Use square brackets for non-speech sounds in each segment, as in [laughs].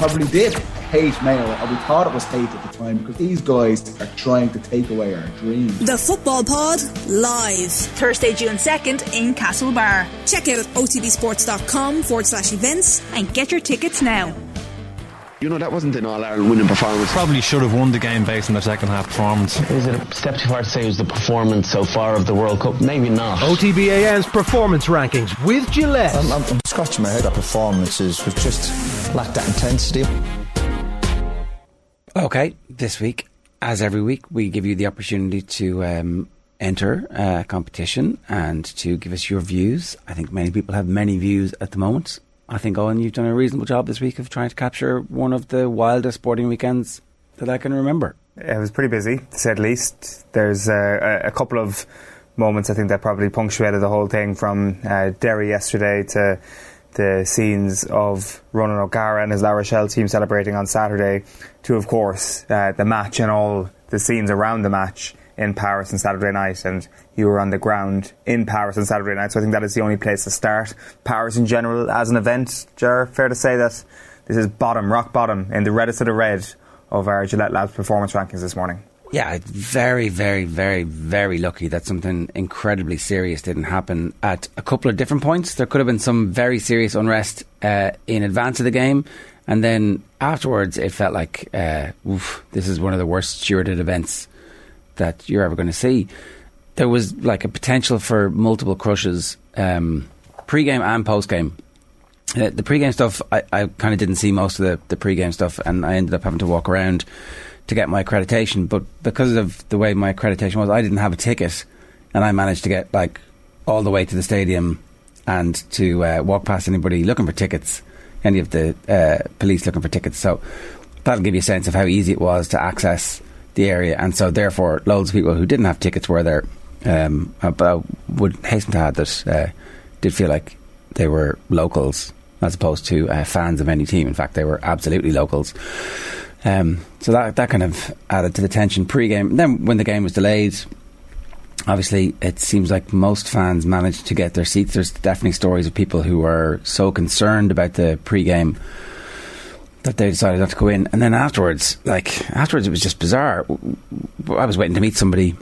probably did hate Mayo, and we thought it was hate at the time, because these guys are trying to take away our dreams. The Football Pod, live. Thursday, June 2nd in Castlebar. Check out otbsports.com forward slash events and get your tickets now. You know, that wasn't an All Ireland winning performance. Probably should have won the game based on their second half performance. Is it a step too far to say it was the performance so far of the World Cup? Maybe not. OTBAM's performance rankings with Gillette. I'm, I'm, I'm scratching my head at performances with just lacked that intensity. Okay, this week, as every week, we give you the opportunity to um, enter a competition and to give us your views. I think many people have many views at the moment. I think, Owen, you've done a reasonable job this week of trying to capture one of the wildest sporting weekends that I can remember. It was pretty busy, to say the least. There's uh, a couple of moments I think that probably punctuated the whole thing from uh, Derry yesterday to the scenes of Ronan O'Gara and his La Rochelle team celebrating on Saturday to, of course, uh, the match and all the scenes around the match in Paris on Saturday night, and you were on the ground in Paris on Saturday night. So I think that is the only place to start. Paris in general as an event, Ger, fair to say that this is bottom, rock bottom, in the reddest of the red of our Gillette Labs performance rankings this morning. Yeah, very, very, very, very lucky that something incredibly serious didn't happen at a couple of different points. There could have been some very serious unrest uh, in advance of the game, and then afterwards, it felt like, uh, oof, this is one of the worst stewarded events that you're ever going to see. There was like a potential for multiple crushes, um, pre-game and post-game. Uh, the pre-game stuff, I, I kind of didn't see most of the, the pre-game stuff, and I ended up having to walk around to get my accreditation. But because of the way my accreditation was, I didn't have a ticket, and I managed to get like all the way to the stadium and to uh, walk past anybody looking for tickets, any of the uh, police looking for tickets. So that'll give you a sense of how easy it was to access the area, and so therefore, loads of people who didn't have tickets were there. Um, uh, but I would hasten to add that uh, did feel like they were locals as opposed to uh, fans of any team. In fact, they were absolutely locals. Um, so that that kind of added to the tension pre-game. then when the game was delayed, obviously it seems like most fans managed to get their seats. There's definitely stories of people who were so concerned about the pre-game that they decided not to go in. And then afterwards, like afterwards, it was just bizarre. I was waiting to meet somebody,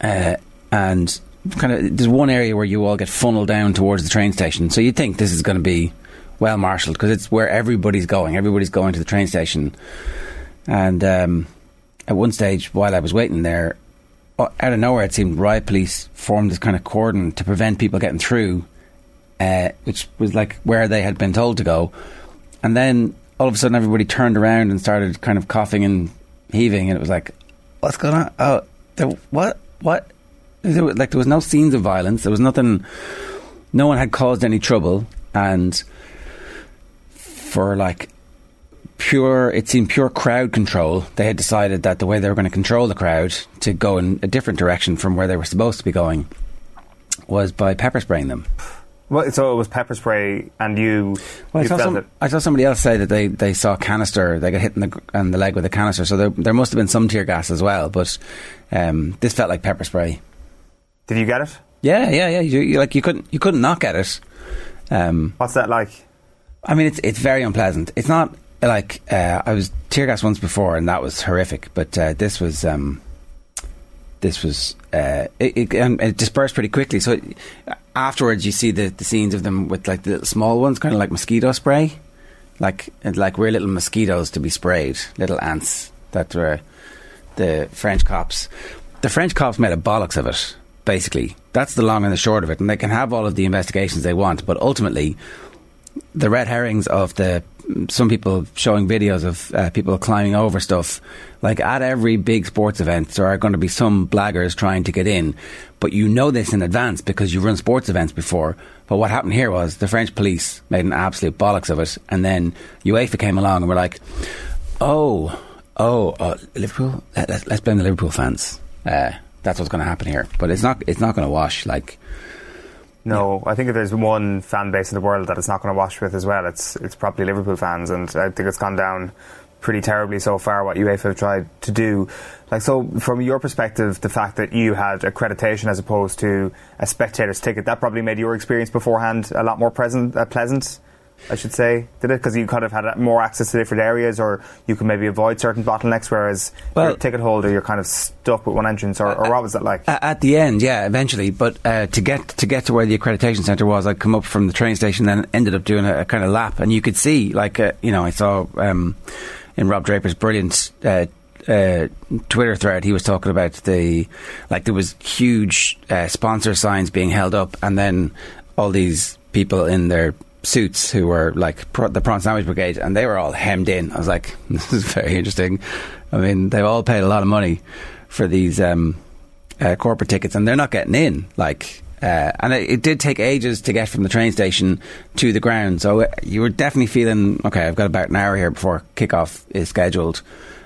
uh, and kind of there's one area where you all get funneled down towards the train station. So you'd think this is going to be well marshalled because it's where everybody's going. Everybody's going to the train station. And um, at one stage, while I was waiting there, out of nowhere, it seemed riot police formed this kind of cordon to prevent people getting through, uh, which was like where they had been told to go. And then all of a sudden, everybody turned around and started kind of coughing and heaving, and it was like, "What's going on? Oh, there, what? What?" There was, like there was no scenes of violence. There was nothing. No one had caused any trouble, and for like pure, it seemed pure crowd control. They had decided that the way they were going to control the crowd to go in a different direction from where they were supposed to be going was by pepper spraying them. Well, so it was pepper spray, and you. Well, you I, saw felt some, it. I saw somebody else say that they, they saw canister. They got hit in the in the leg with a canister. So there there must have been some tear gas as well. But um, this felt like pepper spray. Did you get it? Yeah, yeah, yeah. You, you like you couldn't you couldn't not get it. Um, What's that like? I mean, it's it's very unpleasant. It's not like uh, I was tear gas once before, and that was horrific. But uh, this was um, this was uh, it, it, and it dispersed pretty quickly. So it, afterwards, you see the, the scenes of them with like the little small ones, kind of like mosquito spray, like like we're little mosquitoes to be sprayed, little ants that were the French cops. The French cops made a bollocks of it. Basically, that's the long and the short of it, and they can have all of the investigations they want, but ultimately, the red herrings of the some people showing videos of uh, people climbing over stuff. Like at every big sports event, there are going to be some blaggers trying to get in, but you know this in advance because you've run sports events before. But what happened here was the French police made an absolute bollocks of it, and then UEFA came along and were like, "Oh, oh, uh, Liverpool, let, us let's blame the Liverpool fans. Uh, that's what's going to happen here." But it's not. It's not going to wash. Like No, I think if there's one fan base in the world that it's not going to wash with as well, it's it's probably Liverpool fans, and I think it's gone down pretty terribly so far. What UEFA have tried to do, like so, from your perspective, the fact that you had accreditation as opposed to a spectator's ticket, that probably made your experience beforehand a lot more present, uh, pleasant. I should say, did it? Because you kind of had more access to different areas, or you could maybe avoid certain bottlenecks. Whereas Well- your ticket holder, you're kind of stuck with one entrance, or, or what was that like? At the end, yeah, eventually. But uh, to get to get to where the accreditation centre was, I'd come up from the train station, then ended up doing a, a kind of lap, and you could see, like, uh, you know, I saw um, in Rob Draper's brilliant uh, uh, Twitter thread, he was talking about the like there was huge uh, sponsor signs being held up, and then all these people in their suits who were like pro- the prawn sandwich brigade, and they were all hemmed in. I was like, [laughs] this is very interesting. I mean, they've all paid a lot of money for these um, uh, corporate tickets, and they're not getting in. Like, uh, and it, it did take ages to get from the train station to the ground. So uh, you were definitely feeling okay. I've got about an hour here before kickoff is scheduled.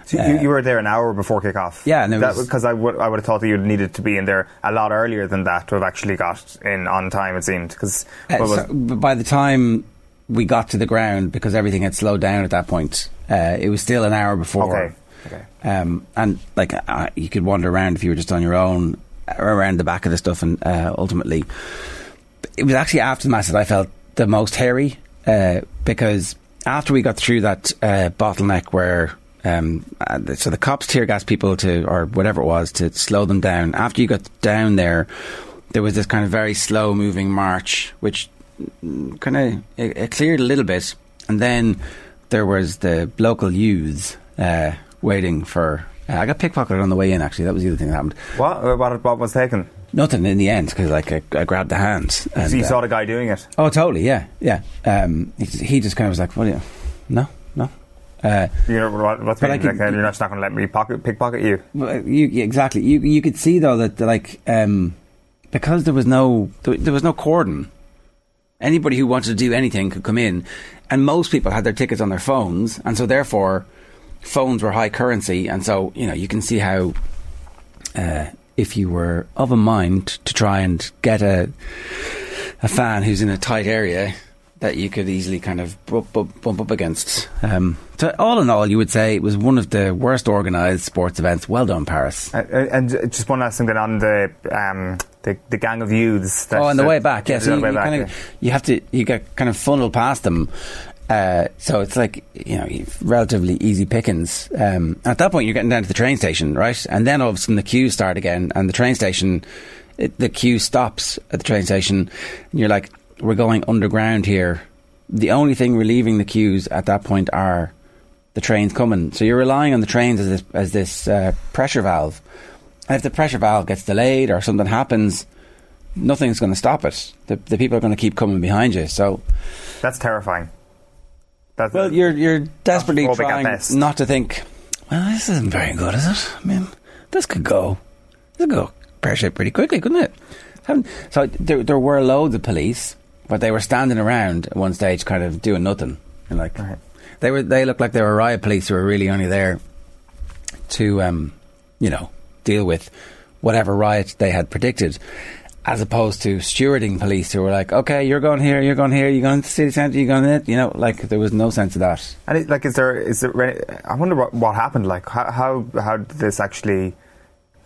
So you, you were there an hour before kickoff. Yeah, and it was- because I would I would have thought that you needed to be in there a lot earlier than that to have actually got in on time. It seemed because Uh, so by the time we got to the ground, because everything had slowed down at that point, uh, it was still an hour before. Okay, okay. Um, and like uh, you could wander around if you were just on your own around the back of the stuff, and uh, ultimately, it was actually after the match that I felt the most hairy uh, because after we got through that uh, bottleneck where. Um, uh, so the cops tear gas people to, or whatever it was, to slow them down. After you got down there, there was this kind of very slow moving march, which kind of it, it cleared a little bit, and then there was the local youths uh, waiting for. Uh, I got pickpocketed on the way in. Actually, that was the other thing that happened. what Uh, what, what was taken? Nothing in the end because like I, I grabbed the hands. And, so you uh, saw the guy doing it. Oh, totally. Yeah, yeah. Um, he, he just kind of was like, "What? do you, no." Uh, You know what, what's But I could- like, you're not going to let me pocket pickpocket you. Well, you, exactly. You you could see though that like um, because there was no there, there was no cordon. Anybody who wanted to do anything could come in, and most people had their tickets on their phones, and so therefore, phones were high currency, and so you know you can see how. Uh, if you were of a mind to try and get a a fan who's in a tight area, that you could easily kind of bump, bump, bump up against. Um, so all in all, you would say it was one of the worst organised sports events. Well done, Paris. Uh, uh, and just one last thing then on the um, the, the gang of youths. That, oh, on the that- way back, yeah. So you, you back, kind yeah. you have to you get kind of funneled past them. Uh, so it's like you know relatively easy pickings. Um, at that point, you're getting down to the train station, right? And then all of a sudden the queues start again, and the train station, it, the queue stops at the train station. And you're like, we're going underground here. The only thing relieving the queues at that point are the trains coming. So you're relying on the trains as this, as this uh, pressure valve. And if the pressure valve gets delayed or something happens, nothing's going to stop it. The, the people are going to keep coming behind you. So, That's terrifying. That's, well, you're you're desperately trying not to think. Well, this isn't very good, is it? I mean, this could go, this could go pear shaped pretty quickly, couldn't it? So there there were loads of police, but they were standing around at one stage, kind of doing nothing. And like they were, they looked like they were riot police who were really only there to, um, you know, deal with whatever riot they had predicted, as opposed to stewarding police who were like, okay, you're going here, you're going here, you're going to the city centre, you're going to, it. you know, like there was no sense of that. And it, like, is there is there? I wonder what, what happened. Like, how, how how did this actually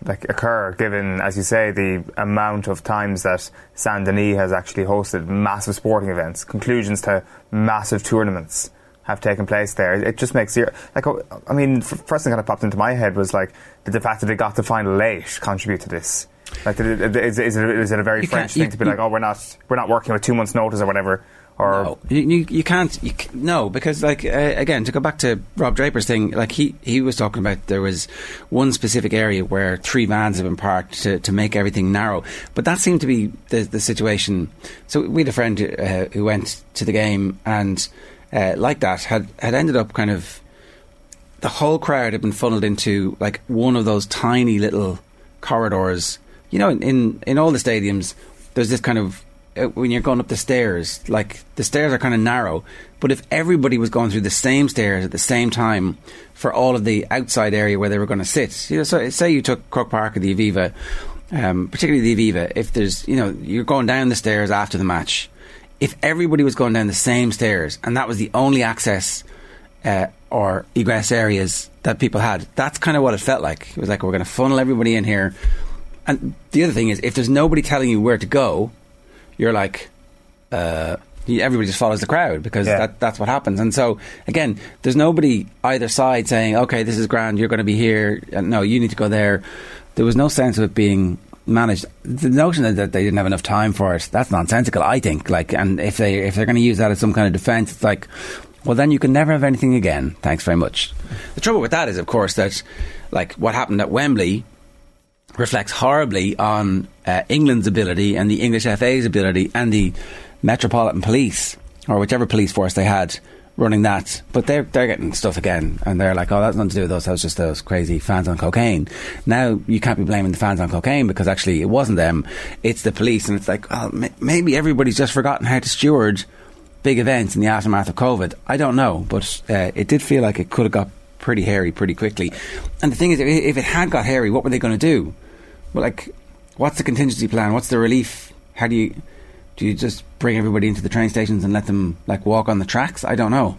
like occur? Given, as you say, the amount of times that Saint Denis has actually hosted massive sporting events, conclusions to massive tournaments have taken place there. It just makes you like. oh, I mean, first thing that popped into my head was like, did the fact that they got to final late contribute to this? Like, is, is, it, is it a very You French can't- you- thing to be you- like, oh, we're not we're not working with two months' notice or whatever? Or No, you, you, can't. No, because like uh, again, to go back to Rob Draper's thing, like he he was talking about there was one specific area where three vans have been parked to, to make everything narrow, but that seemed to be the the situation. So we had a friend uh, who went to the game and uh, like that had had ended up kind of the whole crowd had been funneled into like one of those tiny little corridors. You know, in in, in all the stadiums, there's this kind of uh, when you're going up the stairs, like the stairs are kind of narrow. But if everybody was going through the same stairs at the same time for all of the outside area where they were going to sit, you know, so say you took Croke Park or the Aviva, um, particularly the Aviva, if there's, you know, you're going down the stairs after the match. If everybody was going down the same stairs and that was the only access uh, or egress areas that people had. That's kind of what it felt like. It was like we're going to funnel everybody in here. And the other thing is, if there's nobody telling you where to go, you're like, uh, Everybody just follows the crowd because Yeah. that, that's what happens. And so, again, there's nobody either side saying, okay, this is grand, you're going to be here. No, you need to go there. There was no sense of it being managed. The notion that, they didn't have enough time for it, that's nonsensical, I think. Like, and if, they, if they're going to use that as some kind of defence, it's like, well, then you can never have anything again. Thanks very much. The trouble with that is, of course, that like what happened at Wembley reflects horribly on uh, England's ability and the English FA's ability and the Metropolitan Police or whichever police force they had running that. But they're they're getting stuff again, and they're like, "Oh, that's nothing to do with us. That was just those crazy fans on cocaine." Now you can't be blaming the fans on cocaine because actually it wasn't them; it's the police. And it's like, well, m- maybe everybody's just forgotten how to steward big events in the aftermath of COVID. I don't know, but uh, it did feel like it could have got pretty hairy pretty quickly. And the thing is, if it had got hairy, what were they going to do? Well, like, what's the contingency plan? What's the relief? How do you do? You just bring everybody into the train stations and let them like walk on the tracks? I don't know.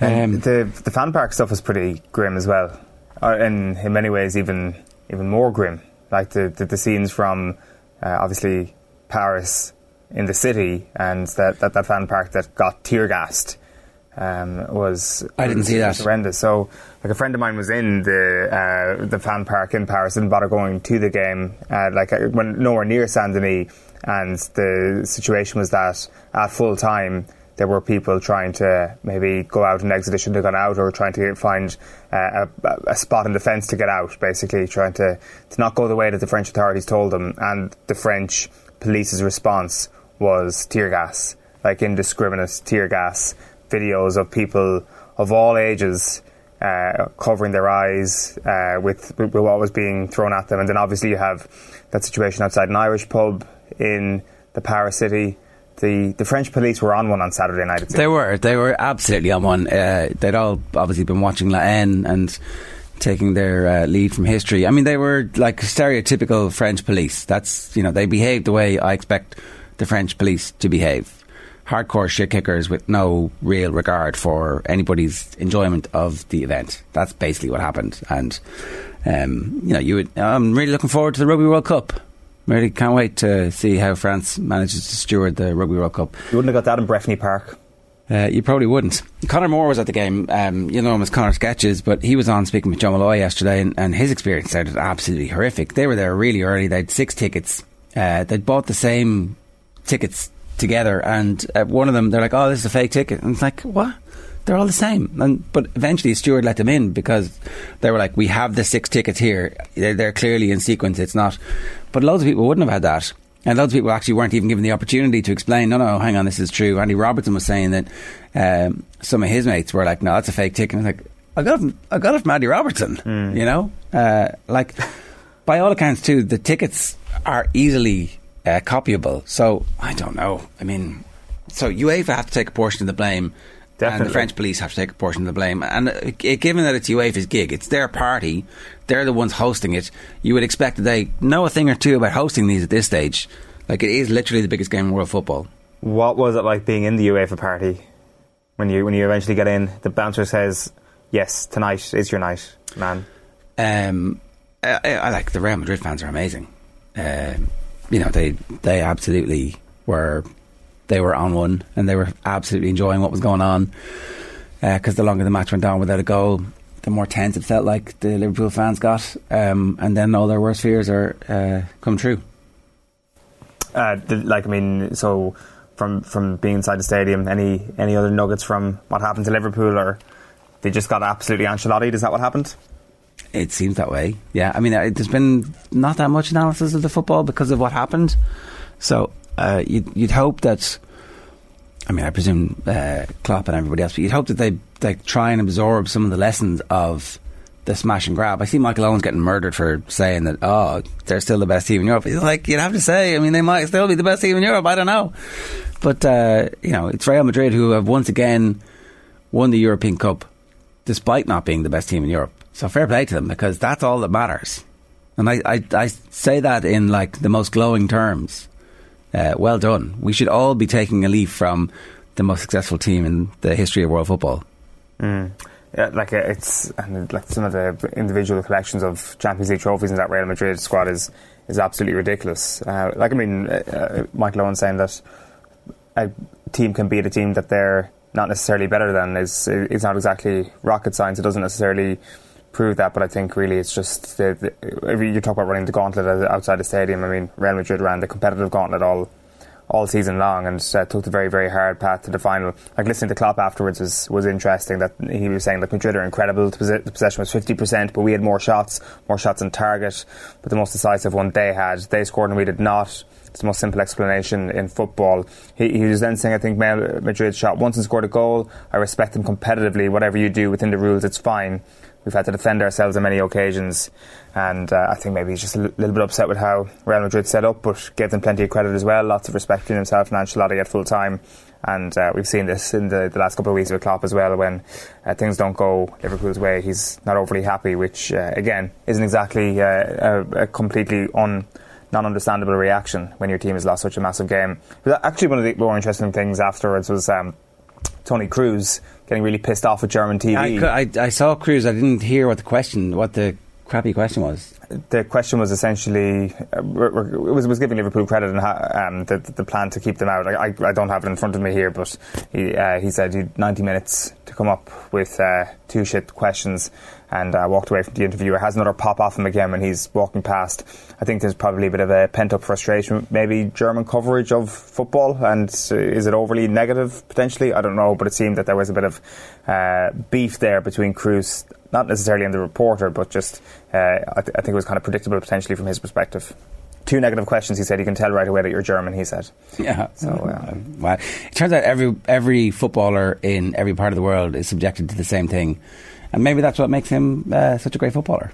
Um, the the fan park stuff was pretty grim as well, uh, and in many ways even even more grim. Like the the, the scenes from uh, obviously Paris in the city and that, that, that fan park that got tear gassed um, was I didn't see that. horrendous. So like a friend of mine was in the uh, the fan park in Paris, didn't bother going to the game, uh, like uh, when nowhere near Saint Denis, and the situation was that at full time there were people trying to maybe go out and exit they shouldn't have gone out, or trying to find uh, a, a spot in the fence to get out, basically trying to, to not go the way that the French authorities told them, and the French police's response was tear gas, like indiscriminate tear gas, videos of people of all ages uh, covering their eyes uh, with, with what was being thrown at them. And then obviously you have that situation outside an Irish pub in the Paris city. The, the French police were on one on Saturday night. They were. They were absolutely on one. Uh, they'd all obviously been watching La Haine and taking their uh, lead from history. I mean, they were like stereotypical French police. That's you know they behaved the way I expect the French police to behave. Hardcore shit kickers with no real regard for anybody's enjoyment of the event. That's basically what happened. And um, you know, you would. I'm really looking forward to the Rugby World Cup. Really can't wait to see how France manages to steward the Rugby World Cup. You wouldn't have got that in Breffni Park. Uh, you probably wouldn't. Conor Moore was at the game. Um, you know him as Conor Sketches, but he was on speaking with Joe Molloy yesterday, and, and his experience sounded absolutely horrific. They were there really early. They had six tickets. Uh, they'd bought the same tickets together, and uh, one of them, they're like, "Oh, this is a fake ticket," and it's like, "What?" They're all the same. And but eventually, a steward let them in because they were like, "We have the six tickets here. They're, they're clearly in sequence. It's not." But loads of people wouldn't have had that. And loads of people actually weren't even given the opportunity to explain, no, no, hang on, this is true. Andy Robertson was saying that um, some of his mates were like, no, that's a fake ticket. And I was like, I got it from, I got it from Andy Robertson, you know? Uh, like, by all accounts, too, the tickets are easily uh, copyable. So, I don't know. I mean, so UEFA have to take a portion of the blame. And the French police have to take a portion of the blame. And uh, given that it's UEFA's gig, it's their party, they're the ones hosting it, you would expect that they know a thing or two about hosting these at this stage. Like, it is literally the biggest game in world football. What was it like being in the UEFA party when you when you eventually get in? The bouncer says, "Yes, tonight is your night, man." Um, I, I I like the Real Madrid fans are amazing. Um, you know, they they absolutely were they were on one and they were absolutely enjoying what was going on. Because the longer the match went on without a goal, the more tense it felt like the Liverpool fans got, um, and then all their worst fears are uh, come true. Uh, the, like I mean, so from from being inside the stadium, any any other nuggets from what happened to Liverpool, or they just got absolutely Ancelotti? Is that what happened? It seems that way. Yeah, I mean, uh, there's been not that much analysis of the football because of what happened. So uh, you'd, you'd hope that. I mean, I presume uh, Klopp and everybody else, but you'd hope that they they try and absorb some of the lessons of the smash and grab. I see Michael Owen's getting murdered for saying that. Oh, they're still the best team in Europe. Like, you'd have to say. I mean, they might still be the best team in Europe. I don't know, but uh, you know, it's Real Madrid who have once again won the European Cup, despite not being the best team in Europe. So fair play to them because that's all that matters. And I, I, I say that in like the most glowing terms. Uh, well done. We should all be taking a leaf from the most successful team in the history of world football. Yeah, like uh, it's and like some of the individual collections of Champions League trophies in that Real Madrid squad is is absolutely ridiculous. Uh, like I mean, uh, Michael Owen saying that a team can beat a team that they're not necessarily better than is is not exactly rocket science. It doesn't necessarily prove that, but I think really it's just the, the, you talk about running the gauntlet outside the stadium. I mean, Real Madrid ran the competitive gauntlet all all season long and uh, took the very very hard path to the final. Like listening to Klopp afterwards was was interesting. That he was saying that Madrid are incredible. The possession was fifty percent, but we had more shots, more shots on target. But the most decisive one they had, they scored and we did not. It's the most simple explanation in football. He, he was then saying, I think Madrid shot once and scored a goal. I respect them competitively. Whatever you do within the rules, it's fine. We've had to defend ourselves on many occasions, and uh, I think maybe he's just a little bit upset with how Real Madrid set up, but gave them plenty of credit as well. Lots of respect in himself and Ancelotti at full time. And uh, we've seen this in the, the, last couple of weeks with Klopp as well. When uh, things don't go Liverpool's way, he's not overly happy, which uh, again isn't exactly uh, a, a completely un non-understandable reaction when your team has lost such a massive game. But actually, one of the more interesting things afterwards was um, Toni Kroos getting really pissed off with German TV. I, I, I saw Cruz. I didn't hear what the question, what the crappy question was. The question was essentially uh, it was, was giving Liverpool credit and um, the, the plan to keep them out. I, I, I, don't have it in front of me here, but he, uh, he said he had 90 minutes to come up with uh, two shit questions and uh, walked away from the interviewer. Has another pop off him again when he's walking past. I think there's probably a bit of a pent up frustration, maybe German coverage of football, and is it overly negative potentially? I don't know, but it seemed that there was a bit of uh, beef there between Kroos, not necessarily in the reporter, but just uh, I, th- I think it was kind of predictable potentially from his perspective two negative questions. He said you can tell right away that you're German. He said, "Yeah." So, [laughs] uh, well, it turns out every every footballer in every part of the world is subjected to the same thing and maybe that's what makes him uh, such a great footballer.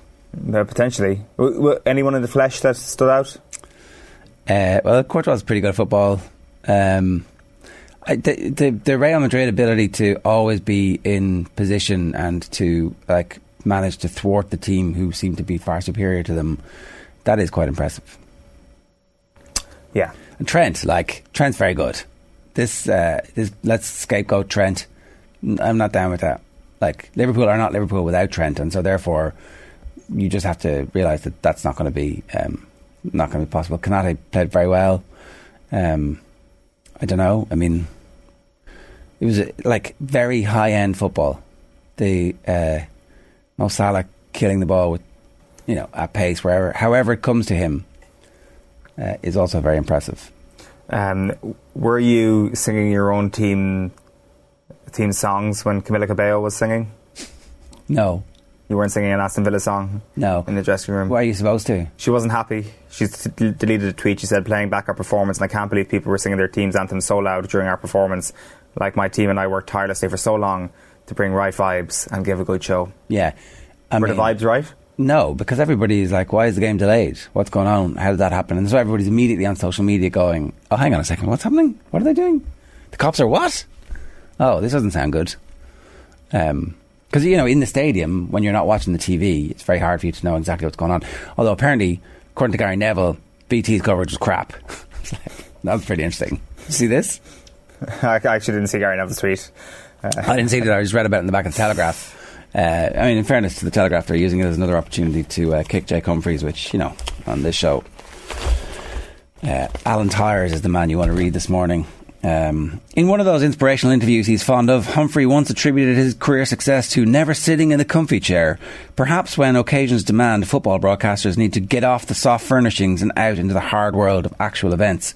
Potentially. W- w- anyone in the flesh that stood out? Uh, well, Courtois is pretty good at football. Um, I, the, the, the Real Madrid ability to always be in position and to like manage to thwart the team who seem to be far superior to them, that is quite impressive. Yeah. And Trent, like Trent's very good. This, uh, this let's scapegoat Trent. I'm not down with that. Like Liverpool are not Liverpool without Trent, and so therefore you just have to realise that that's not going to be um, not going to be possible. Konate played very well. Um, I don't know. I mean, it was like very high end football. The uh, Mo Salah killing the ball with you know at pace wherever, however it comes to him, uh, is also very impressive. Um, were you singing your own team theme songs when Camila Cabello was singing? No. You weren't singing an Aston Villa song? No. In the dressing room? Why are you supposed to? She wasn't happy. She d- deleted a tweet. She said, playing back our performance, and I can't believe people were singing their team's anthem so loud during our performance. Like my team and I worked tirelessly for so long to bring right vibes and give a good show. Yeah. I were mean, the vibes right? No, because everybody's like, why is the game delayed? What's going on? How did that happen? And so everybody's immediately on social media going, oh, hang on a second, what's happening? What are they doing? The cops are what? Oh, this doesn't sound good. Because, um, you know, in the stadium, when you're not watching the TV, it's very hard for you to know exactly what's going on. Although, apparently, according to Gary Neville, BT's coverage was crap. [laughs] that was pretty interesting. See this? [laughs] I actually didn't see Gary Neville's tweet. Uh, I didn't see it. I just read about it in the back of the Telegraph. Uh, I mean, in fairness to the Telegraph, they're using it as another opportunity to uh, kick Jake Humphries, which, you know, on this show. Uh, Alan Tyers is the man you want to read this morning. Um, in one of those inspirational interviews he's fond of, Humphrey once attributed his career success to never sitting in the comfy chair. Perhaps when occasions demand, football broadcasters need to get off the soft furnishings and out into the hard world of actual events.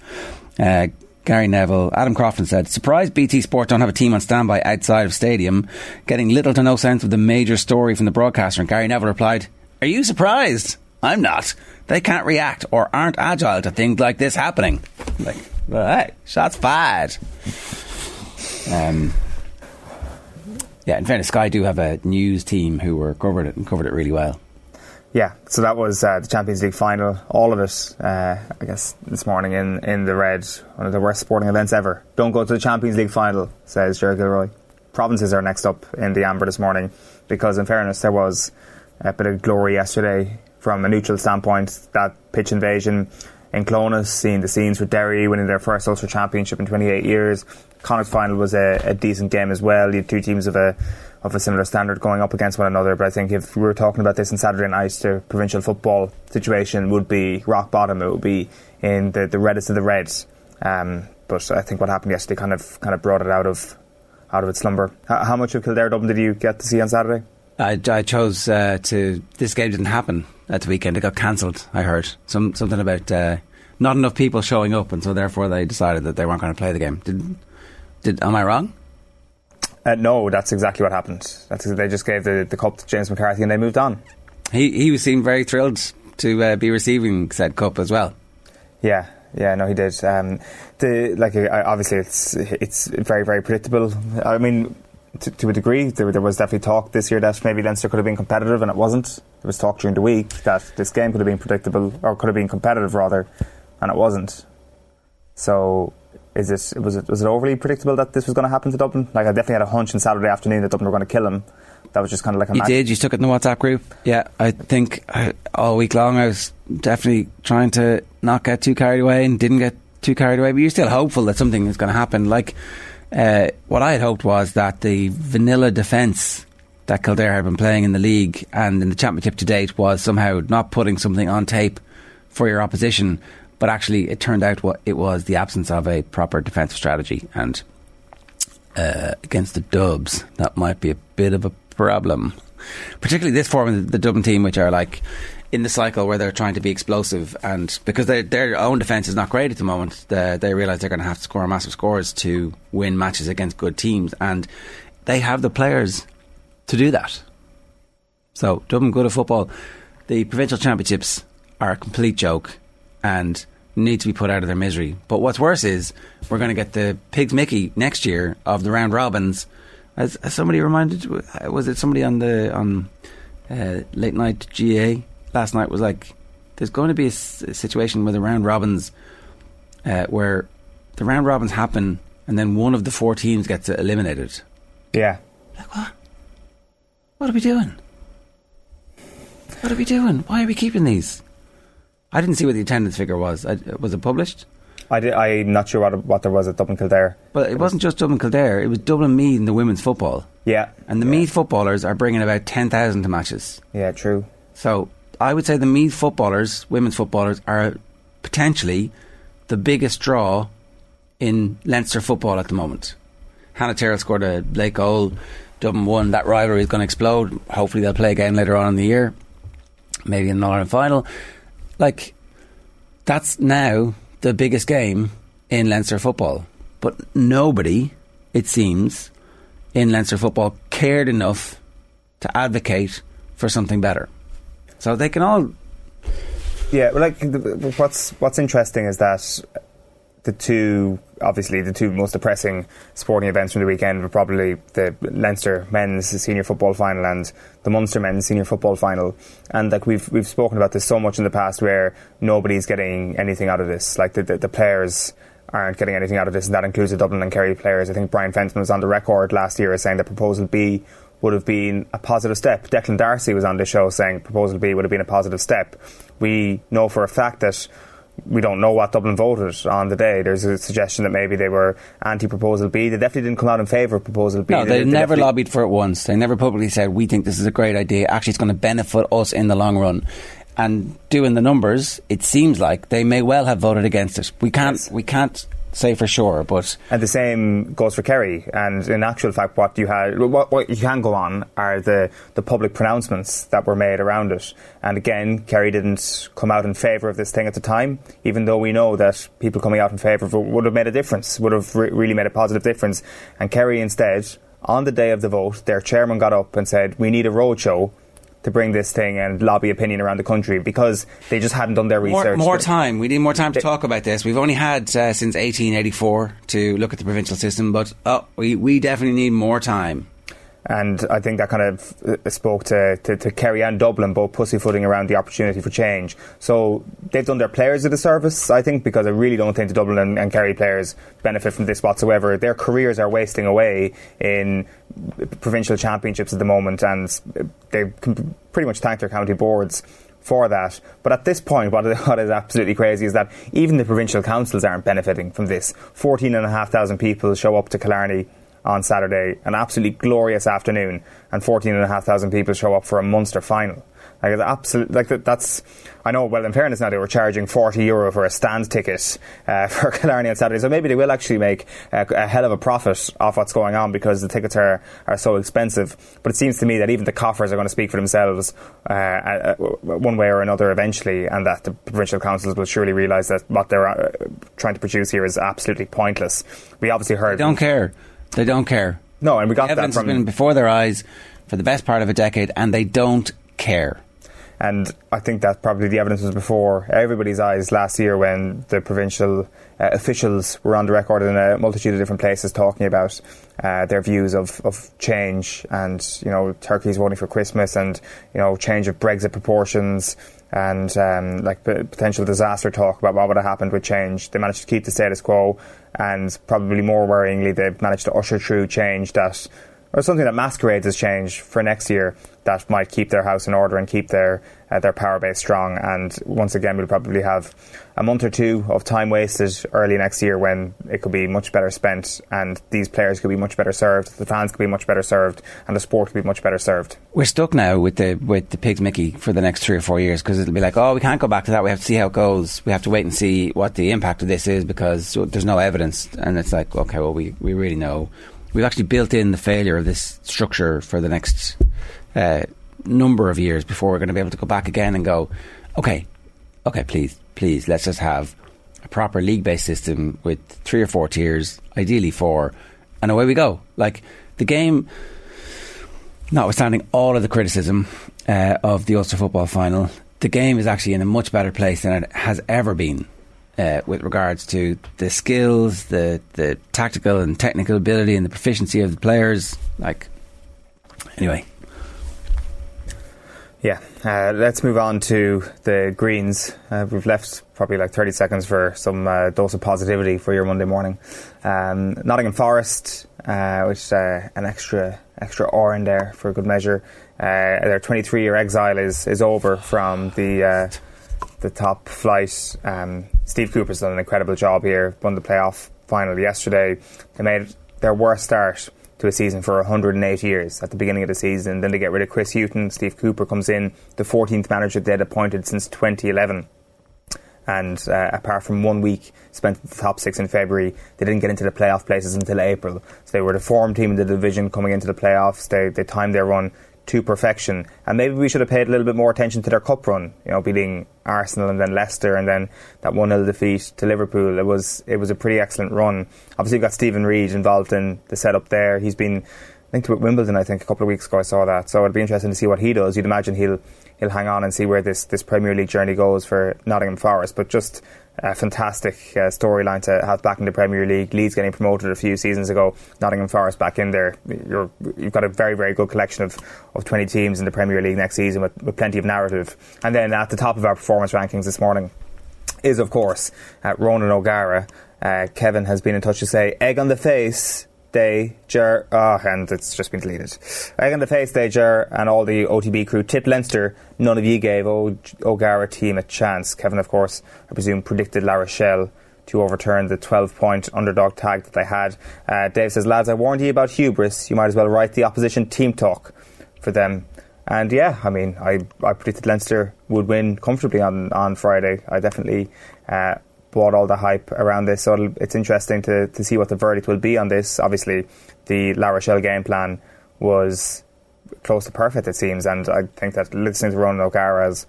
Uh, Gary Neville, Adam Crafton said, surprised BT Sport don't have a team on standby outside of stadium, getting little to no sense of the major story from the broadcaster. And Gary Neville replied, Are you surprised? I'm not. They can't react or aren't agile to things like this happening. Like, Right, shots fired. Um, yeah, in fairness, Sky do have a news team who were covered it and covered it really well. Yeah, so that was uh, the Champions League final. All of it, uh, I guess, this morning in, in the red. One of the worst sporting events ever. Don't go to the Champions League final, says Gerard Gilroy. Provinces are next up in the amber this morning because, in fairness, there was a bit of glory yesterday from a neutral standpoint. That pitch invasion in Clones, seeing the scenes with Derry winning their first Ulster Championship in 28 years. Connacht final was a, a, decent game as well. You had two teams of a of a similar standard going up against one another. But I think if we were talking about this on Saturday night, the provincial football situation would be rock bottom. It would be in the, the reddest of the reds. Um, but I think what happened yesterday kind of kind of brought it out of out of its slumber. How much of Kildare Dublin did you get to see on Saturday? I, I chose uh, to. This game didn't happen at the weekend. It got cancelled. I heard some something about uh, not enough people showing up, and so therefore they decided that they weren't going to play the game. Did did am I wrong? Uh, no, that's exactly what happened. That's, they just gave the, the cup to James McCarthy and they moved on. He he seemed very thrilled to uh, be receiving said cup as well. Yeah, yeah, no, he did. Um, the like, uh, obviously, it's it's very very predictable. I mean, to, to, a degree, there, there was definitely talk this year that maybe Leinster could have been competitive, and it wasn't. There was talk during the week that this game could have been predictable or could have been competitive rather, and it wasn't. So is it was it was it overly predictable that this was going to happen to Dublin? Like I definitely had a hunch on Saturday afternoon that Dublin were going to kill him. That was just kind of like a. You match. did. You took it in the WhatsApp group. Yeah, I think I, all week long I was definitely trying to not get too carried away and didn't get too carried away. But you're still hopeful that something is going to happen. Like uh, what I had hoped was that the vanilla defence that Kildare had been playing in the league and in the championship to date was somehow not putting something on tape for your opposition but actually, it turned out what it was the absence of a proper defensive strategy, and uh, against the Dubs, that might be a bit of a problem. Particularly this form, of the Dublin team, which are like in the cycle where they're trying to be explosive, and because their own defence is not great at the moment, the, they realise they're going to have to score massive scores to win matches against good teams, and they have the players to do that. So Dublin good at football. The provincial championships are a complete joke, and need to be put out of their misery. But what's worse is we're going to get the pigs Mickey next year of the round robins. As, as somebody reminded, was it somebody on the on uh, late night GA last night was like, there's going to be a, s- a situation with the round robins uh, where the round robins happen and then one of the four teams gets eliminated. Yeah. Like what? What are we doing? What are we doing? Why are we keeping these? I didn't see what the attendance figure was. I, was it published? I I'm not sure what, what there was at Dublin Kildare. But it, wasn't just Dublin Kildare, it was Dublin Meath in the women's football. Yeah. And the yeah. Meath footballers are bringing about 10,000 to matches. Yeah, true. So I would say the Meath footballers, women's footballers, are potentially the biggest draw in Leinster football at the moment. Hannah Tyrrell scored a late goal. Dublin won. That rivalry is going to explode. Hopefully they'll play again later on in the year. Maybe in an Ireland final like that's now the biggest game in Leinster football. But nobody, it seems, in Leinster football cared enough to advocate for something better. So they can all. Yeah, like what's what's interesting is that the two, obviously, the two most depressing sporting events from the weekend were probably the Leinster men's senior football final and the Munster men's senior football final. And like we've we've spoken about this so much in the past, where nobody's getting anything out of this. Like the the, the players aren't getting anything out of this, and that includes the Dublin and Kerry players. I think Brian Fenton was on the record last year as saying that Proposal B would have been a positive step. Declan Darcy was on the show saying Proposal B would have been a positive step. We know for a fact that we don't know what Dublin voted on the day. There's a suggestion that maybe they were anti-proposal B. They definitely didn't come out in favour of proposal B. No, they, they, they never lobbied for it once. They never publicly said we think this is a great idea. Actually, it's going to benefit us in the long run. And doing the numbers, it seems like they may well have voted against it. We can't. Yes. We can't say for sure, but and the same goes for Kerry. And in actual fact, what you had, what, what, you can go on are the the public pronouncements that were made around it. And again, Kerry didn't come out in favour of this thing at the time, even though we know that people coming out in favour of it would have made a difference, would have re- really made a positive difference. And Kerry instead. On the day of the vote, their chairman got up and said, "We need a roadshow to bring this thing and lobby opinion around the country because they just hadn't done their research. More, more time. We need more time to they, talk about this. We've only had uh, since 1884 to look at the provincial system, but oh, we, we definitely need more time. And I think that kind of uh, spoke to, to, to Kerry and Dublin, both pussyfooting around the opportunity for change. So they've done their players a disservice, I think, because I really don't think the Dublin and, and Kerry players benefit from this whatsoever. Their careers are wasting away in provincial championships at the moment, and they can pretty much thank their county boards for that. But at this point, [laughs] what is absolutely crazy is that even the provincial councils aren't benefiting from this. 14,500 people show up to Killarney on Saturday, an absolutely glorious afternoon, and 14,500 people show up for a Munster final. Like absolutely, like that's. I know. Well, in fairness, now they were charging forty euro for a stand ticket uh, [laughs] for Killarney on Saturday, so maybe they will actually make a, a, hell of a profit off what's going on because the tickets are, are so expensive. But it seems to me that even the coffers are going to speak for themselves uh, uh, one way or another eventually, and that the provincial councils will surely realise that what they're uh, trying to produce here is absolutely pointless. We obviously heard they don't care. They don't care. No, and we got the evidence that from has been before their eyes for the best part of a decade, and they don't care. And I think that probably the evidence was before everybody's eyes last year when the provincial uh, officials were on the record in a multitude of different places talking about uh, their views of, of change and, you know, Turkey's voting for Christmas and, you know, change of Brexit proportions and um, like potential disaster talk about what would have happened with change. They managed to keep the status quo and probably more worryingly, they've managed to usher through change that or something that masquerades as change for next year that might keep their house in order and keep their uh, their power base strong. And once again, we'll probably have a month or two of time wasted early next year when it could be much better spent, and these players could be much better served, the fans could be much better served, and the sport could be much better served. We're stuck now with the with the pigs Mickey for the next three or four years because it'll be like, oh, we can't go back to that. We have to see how it goes. We have to wait and see what the impact of this is because there's no evidence. And it's like, okay, well, we we really know we've actually built in the failure of this structure for the next uh, number of years before we're going to be able to go back again and go, okay, okay, please, please, let's just have a proper league based system with three or four tiers, ideally four, and away we go. Like the game, notwithstanding all of the criticism uh, of the Ulster football final, the game is actually in a much better place than it has ever been uh, with regards to the skills, the the tactical and technical ability, and the proficiency of the players. Like, anyway. Yeah, uh, let's move on to the Greens. Uh, we've left probably like 30 seconds for some uh, dose of positivity for your Monday morning. Um, Nottingham Forest, uh, which uh, an extra extra R in there for a good measure. Their 23 year exile is is over from the the top flight. Um, Steve Cooper's done an incredible job here. Won the playoff final yesterday. They made their worst start to a season for 108 years at the beginning of the season. Then they get rid of Chris Hughton. Steve Cooper comes in, the 14th manager they'd appointed since 2011. And uh, apart from one week spent in the top six in February, they didn't get into the playoff places until April. So they were the form team in the division coming into the playoffs. They, they timed their run to perfection. And maybe we should have paid a little bit more attention to their cup run, you know, beating Arsenal and then Leicester and then that 1 0 defeat to Liverpool. It was it was a pretty excellent run. Obviously, you've got Steven Reid involved in the setup there. He's been linked to Wimbledon, I think, a couple of weeks ago. I saw that. So it'd be interesting to see what he does. You'd imagine he'll he'll hang on and see where this, this Premier League journey goes for Nottingham Forest. But just a fantastic uh, storyline to have back in the Premier League. Leeds getting promoted a few seasons ago, Nottingham Forest back in there. you have got a very, very good collection of, of 20 teams in the Premier League next season with, with plenty of narrative. And then at the top of our performance rankings this morning is, of course, uh, Ronan O'Gara. Uh, Kevin has been in touch to say, egg on the face they, Ger, oh, and it's just been deleted. Egg on the face, they, Ger, and all the OTB crew tip Leinster. None of you gave o- O'Gara team a chance. Kevin, of course, I presume, predicted La Rochelle to overturn the 12 point underdog tag that they had. Uh, Dave says, lads, I warned you about hubris. You might as well write the opposition team talk for them. And yeah, I mean, I, I predicted Leinster would win comfortably on, on Friday. I definitely uh, brought all the hype around this. So it's interesting to, to see what the verdict will be on this. Obviously, the La Rochelle game plan was close to perfect, it seems. And I think that listening to Ronan O'Gara's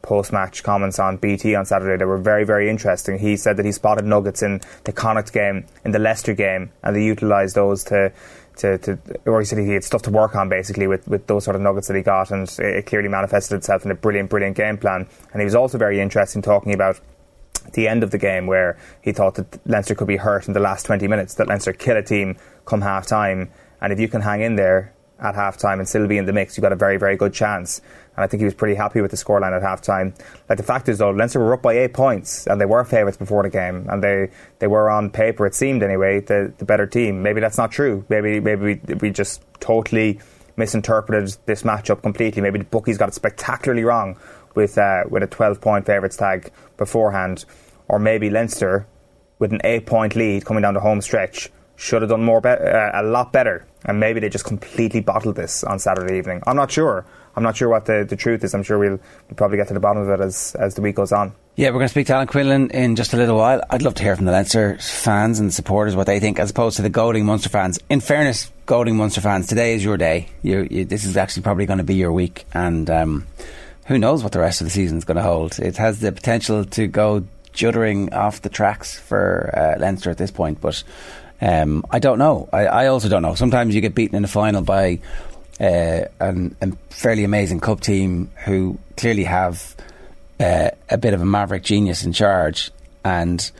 post match comments on BT on Saturday, they were very, very interesting. He said that he spotted nuggets in the Connacht game, in the Leicester game, and they utilised those to. To, to, or he said he had stuff to work on basically with, with those sort of nuggets that he got, and it, it clearly manifested itself in a brilliant, brilliant game plan. And he was also very interesting talking about the end of the game where he thought that Leinster could be hurt in the last 20 minutes, that Leinster kill a team come half time. And if you can hang in there at half time and still be in the mix, you've got a very, very good chance. And I think he was pretty happy with the scoreline at half time. Like the fact is, though, Leinster were up by eight points and they were favourites before the game. And they, they were on paper, it seemed anyway, the, the better team. Maybe that's not true. Maybe, maybe we, we just totally misinterpreted this matchup completely. Maybe the bookies got it spectacularly wrong with uh, with a 12 point favourites tag beforehand, or maybe Leinster with an eight point lead coming down the home stretch should have done more, be- uh, a lot better, and maybe they just completely bottled this on Saturday evening. I'm not sure. I'm not sure what the, the truth is. I'm sure we'll, we'll probably get to the bottom of it as as the week goes on. Yeah, we're going to speak to Alan Quinlan in just a little while. I'd love to hear from the Leinster fans and supporters what they think, as opposed to the goading Munster fans. In fairness, goading Munster fans, today is your day. You, you, this is actually probably going to be your week, and um, who knows what the rest of the season is going to hold. It has the potential to go juddering off the tracks for uh, Leinster at this point, but um, I don't know. I, I, also don't know. Sometimes you get beaten in the final by uh, an, a fairly amazing cup team who clearly have uh, a bit of a maverick genius in charge, and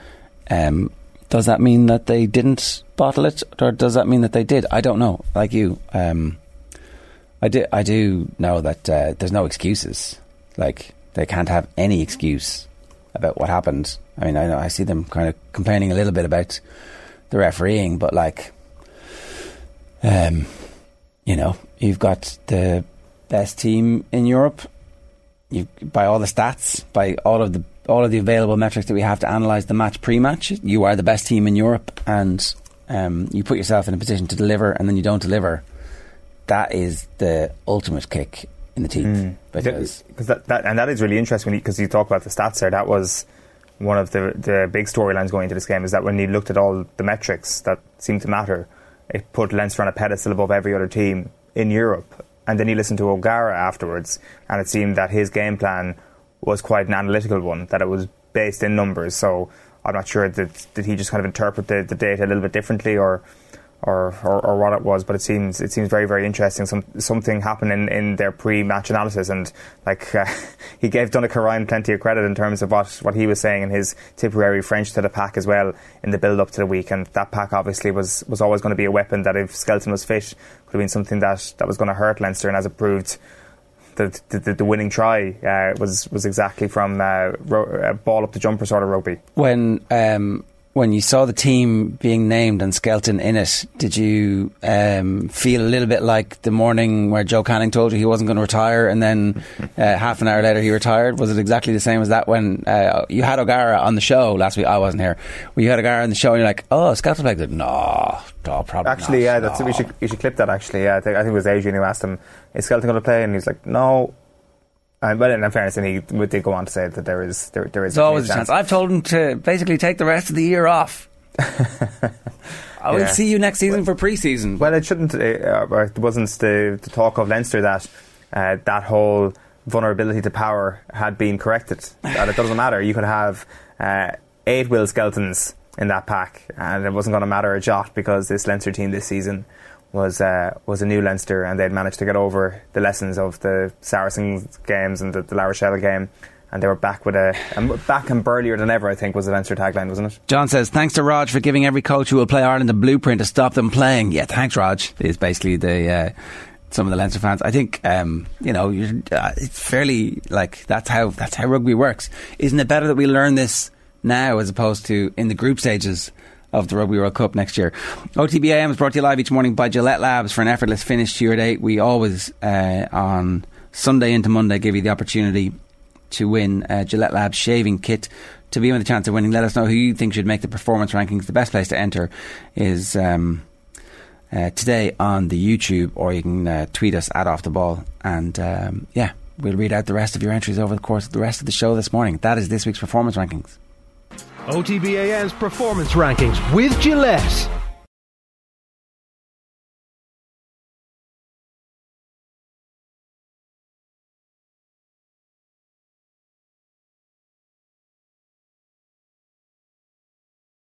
um, does that mean that they didn't bottle it, or does that mean that they did? I don't know. Like you, um, I do. I do know that uh, there's no excuses. Like they can't have any excuse about what happened. I mean, I know I see them kind of complaining a little bit about the refereeing, but like, um, you know, you've got the best team in Europe. You by all the stats, by all of the all of the available metrics that we have to analyze the match pre-match, you are the best team in Europe, and um, you put yourself in a position to deliver, and then you don't deliver. That is the ultimate kick in the teeth mm. because that, that, and that is really interesting because you, you talk about the stats there. That was one of the the big storylines going into this game is that when you looked at all the metrics that seemed to matter, it put Leinster on a pedestal above every other team in Europe. And then you listened to O'Gara afterwards, and it seemed that his game plan was quite an analytical one, that it was based in numbers. So I'm not sure that did he just kind of interpret the, the data a little bit differently, or or, or, or, what it was, but it seems it seems very very interesting. Some something happened in, in their pre-match analysis, and like uh, [laughs] he gave Donnacha Ryan plenty of credit in terms of what, what he was saying in his Tipperary French to the pack as well in the build up to the week. And that pack obviously was, was always going to be a weapon that if Skelton was fit could have been something that, that was going to hurt Leinster, and as it proved. The, the, the winning try uh, was was exactly from uh, ro- ball up the jumper sort of rugby. When um, when you saw the team being named and Skelton in it, did you um, feel a little bit like the morning where Joe Canning told you he wasn't going to retire, and then [laughs] uh, half an hour later he retired? Was it exactly the same as that when uh, you had O'Gara on the show last week? I wasn't here. When you had O'Gara on the show, and you're like, "Oh, Skelton played No, no, probably actually, not, yeah. That's no. we should you should clip that. Actually, yeah. I think, I think it was Adrian who asked him, "Is Skelton going to play?" And he's like, "No." Uh, but in fairness, and he did go on to say that there is there, there is There's always a chance. I've told him to basically take the rest of the year off. [laughs] I will yeah. see you next season well, for pre-season. Well, it shouldn't. Uh, uh, it wasn't the, the, talk of Leinster that uh, that whole vulnerability to power had been corrected. that it doesn't matter. You could have uh, eight Will Skeltons in that pack, and it wasn't going to matter a jot because this Leinster team this season was uh, was a new Leinster, and they'd managed to get over the lessons of the Saracens games and the, the La Rochelle game and they were back with a, a, back and burlier than ever. I think was the Leinster tagline, wasn't it? John says, "Thanks to Rog for giving every coach who will play Ireland a blueprint to stop them playing." Yeah, thanks, Rog. Is basically the. Uh, some of the Leinster fans, I think, um, you know, uh, it's fairly like that's how that's how rugby works. Isn't it better that we learn this now as opposed to in the group stages of the Rugby World Cup next year. OTBAM is brought to you live each morning by Gillette Labs for an effortless finish to your day. We always, uh, on Sunday into Monday, give you the opportunity to win a Gillette Labs shaving kit to be with the chance of winning. Let us know who you think should make the performance rankings. The best place to enter is um, uh, today on the YouTube, or you can uh, tweet us at Off the Ball. And um, yeah, we'll read out the rest of your entries over the course of the rest of the show this morning. That is this week's performance rankings. OTBAM's performance rankings with Gillette.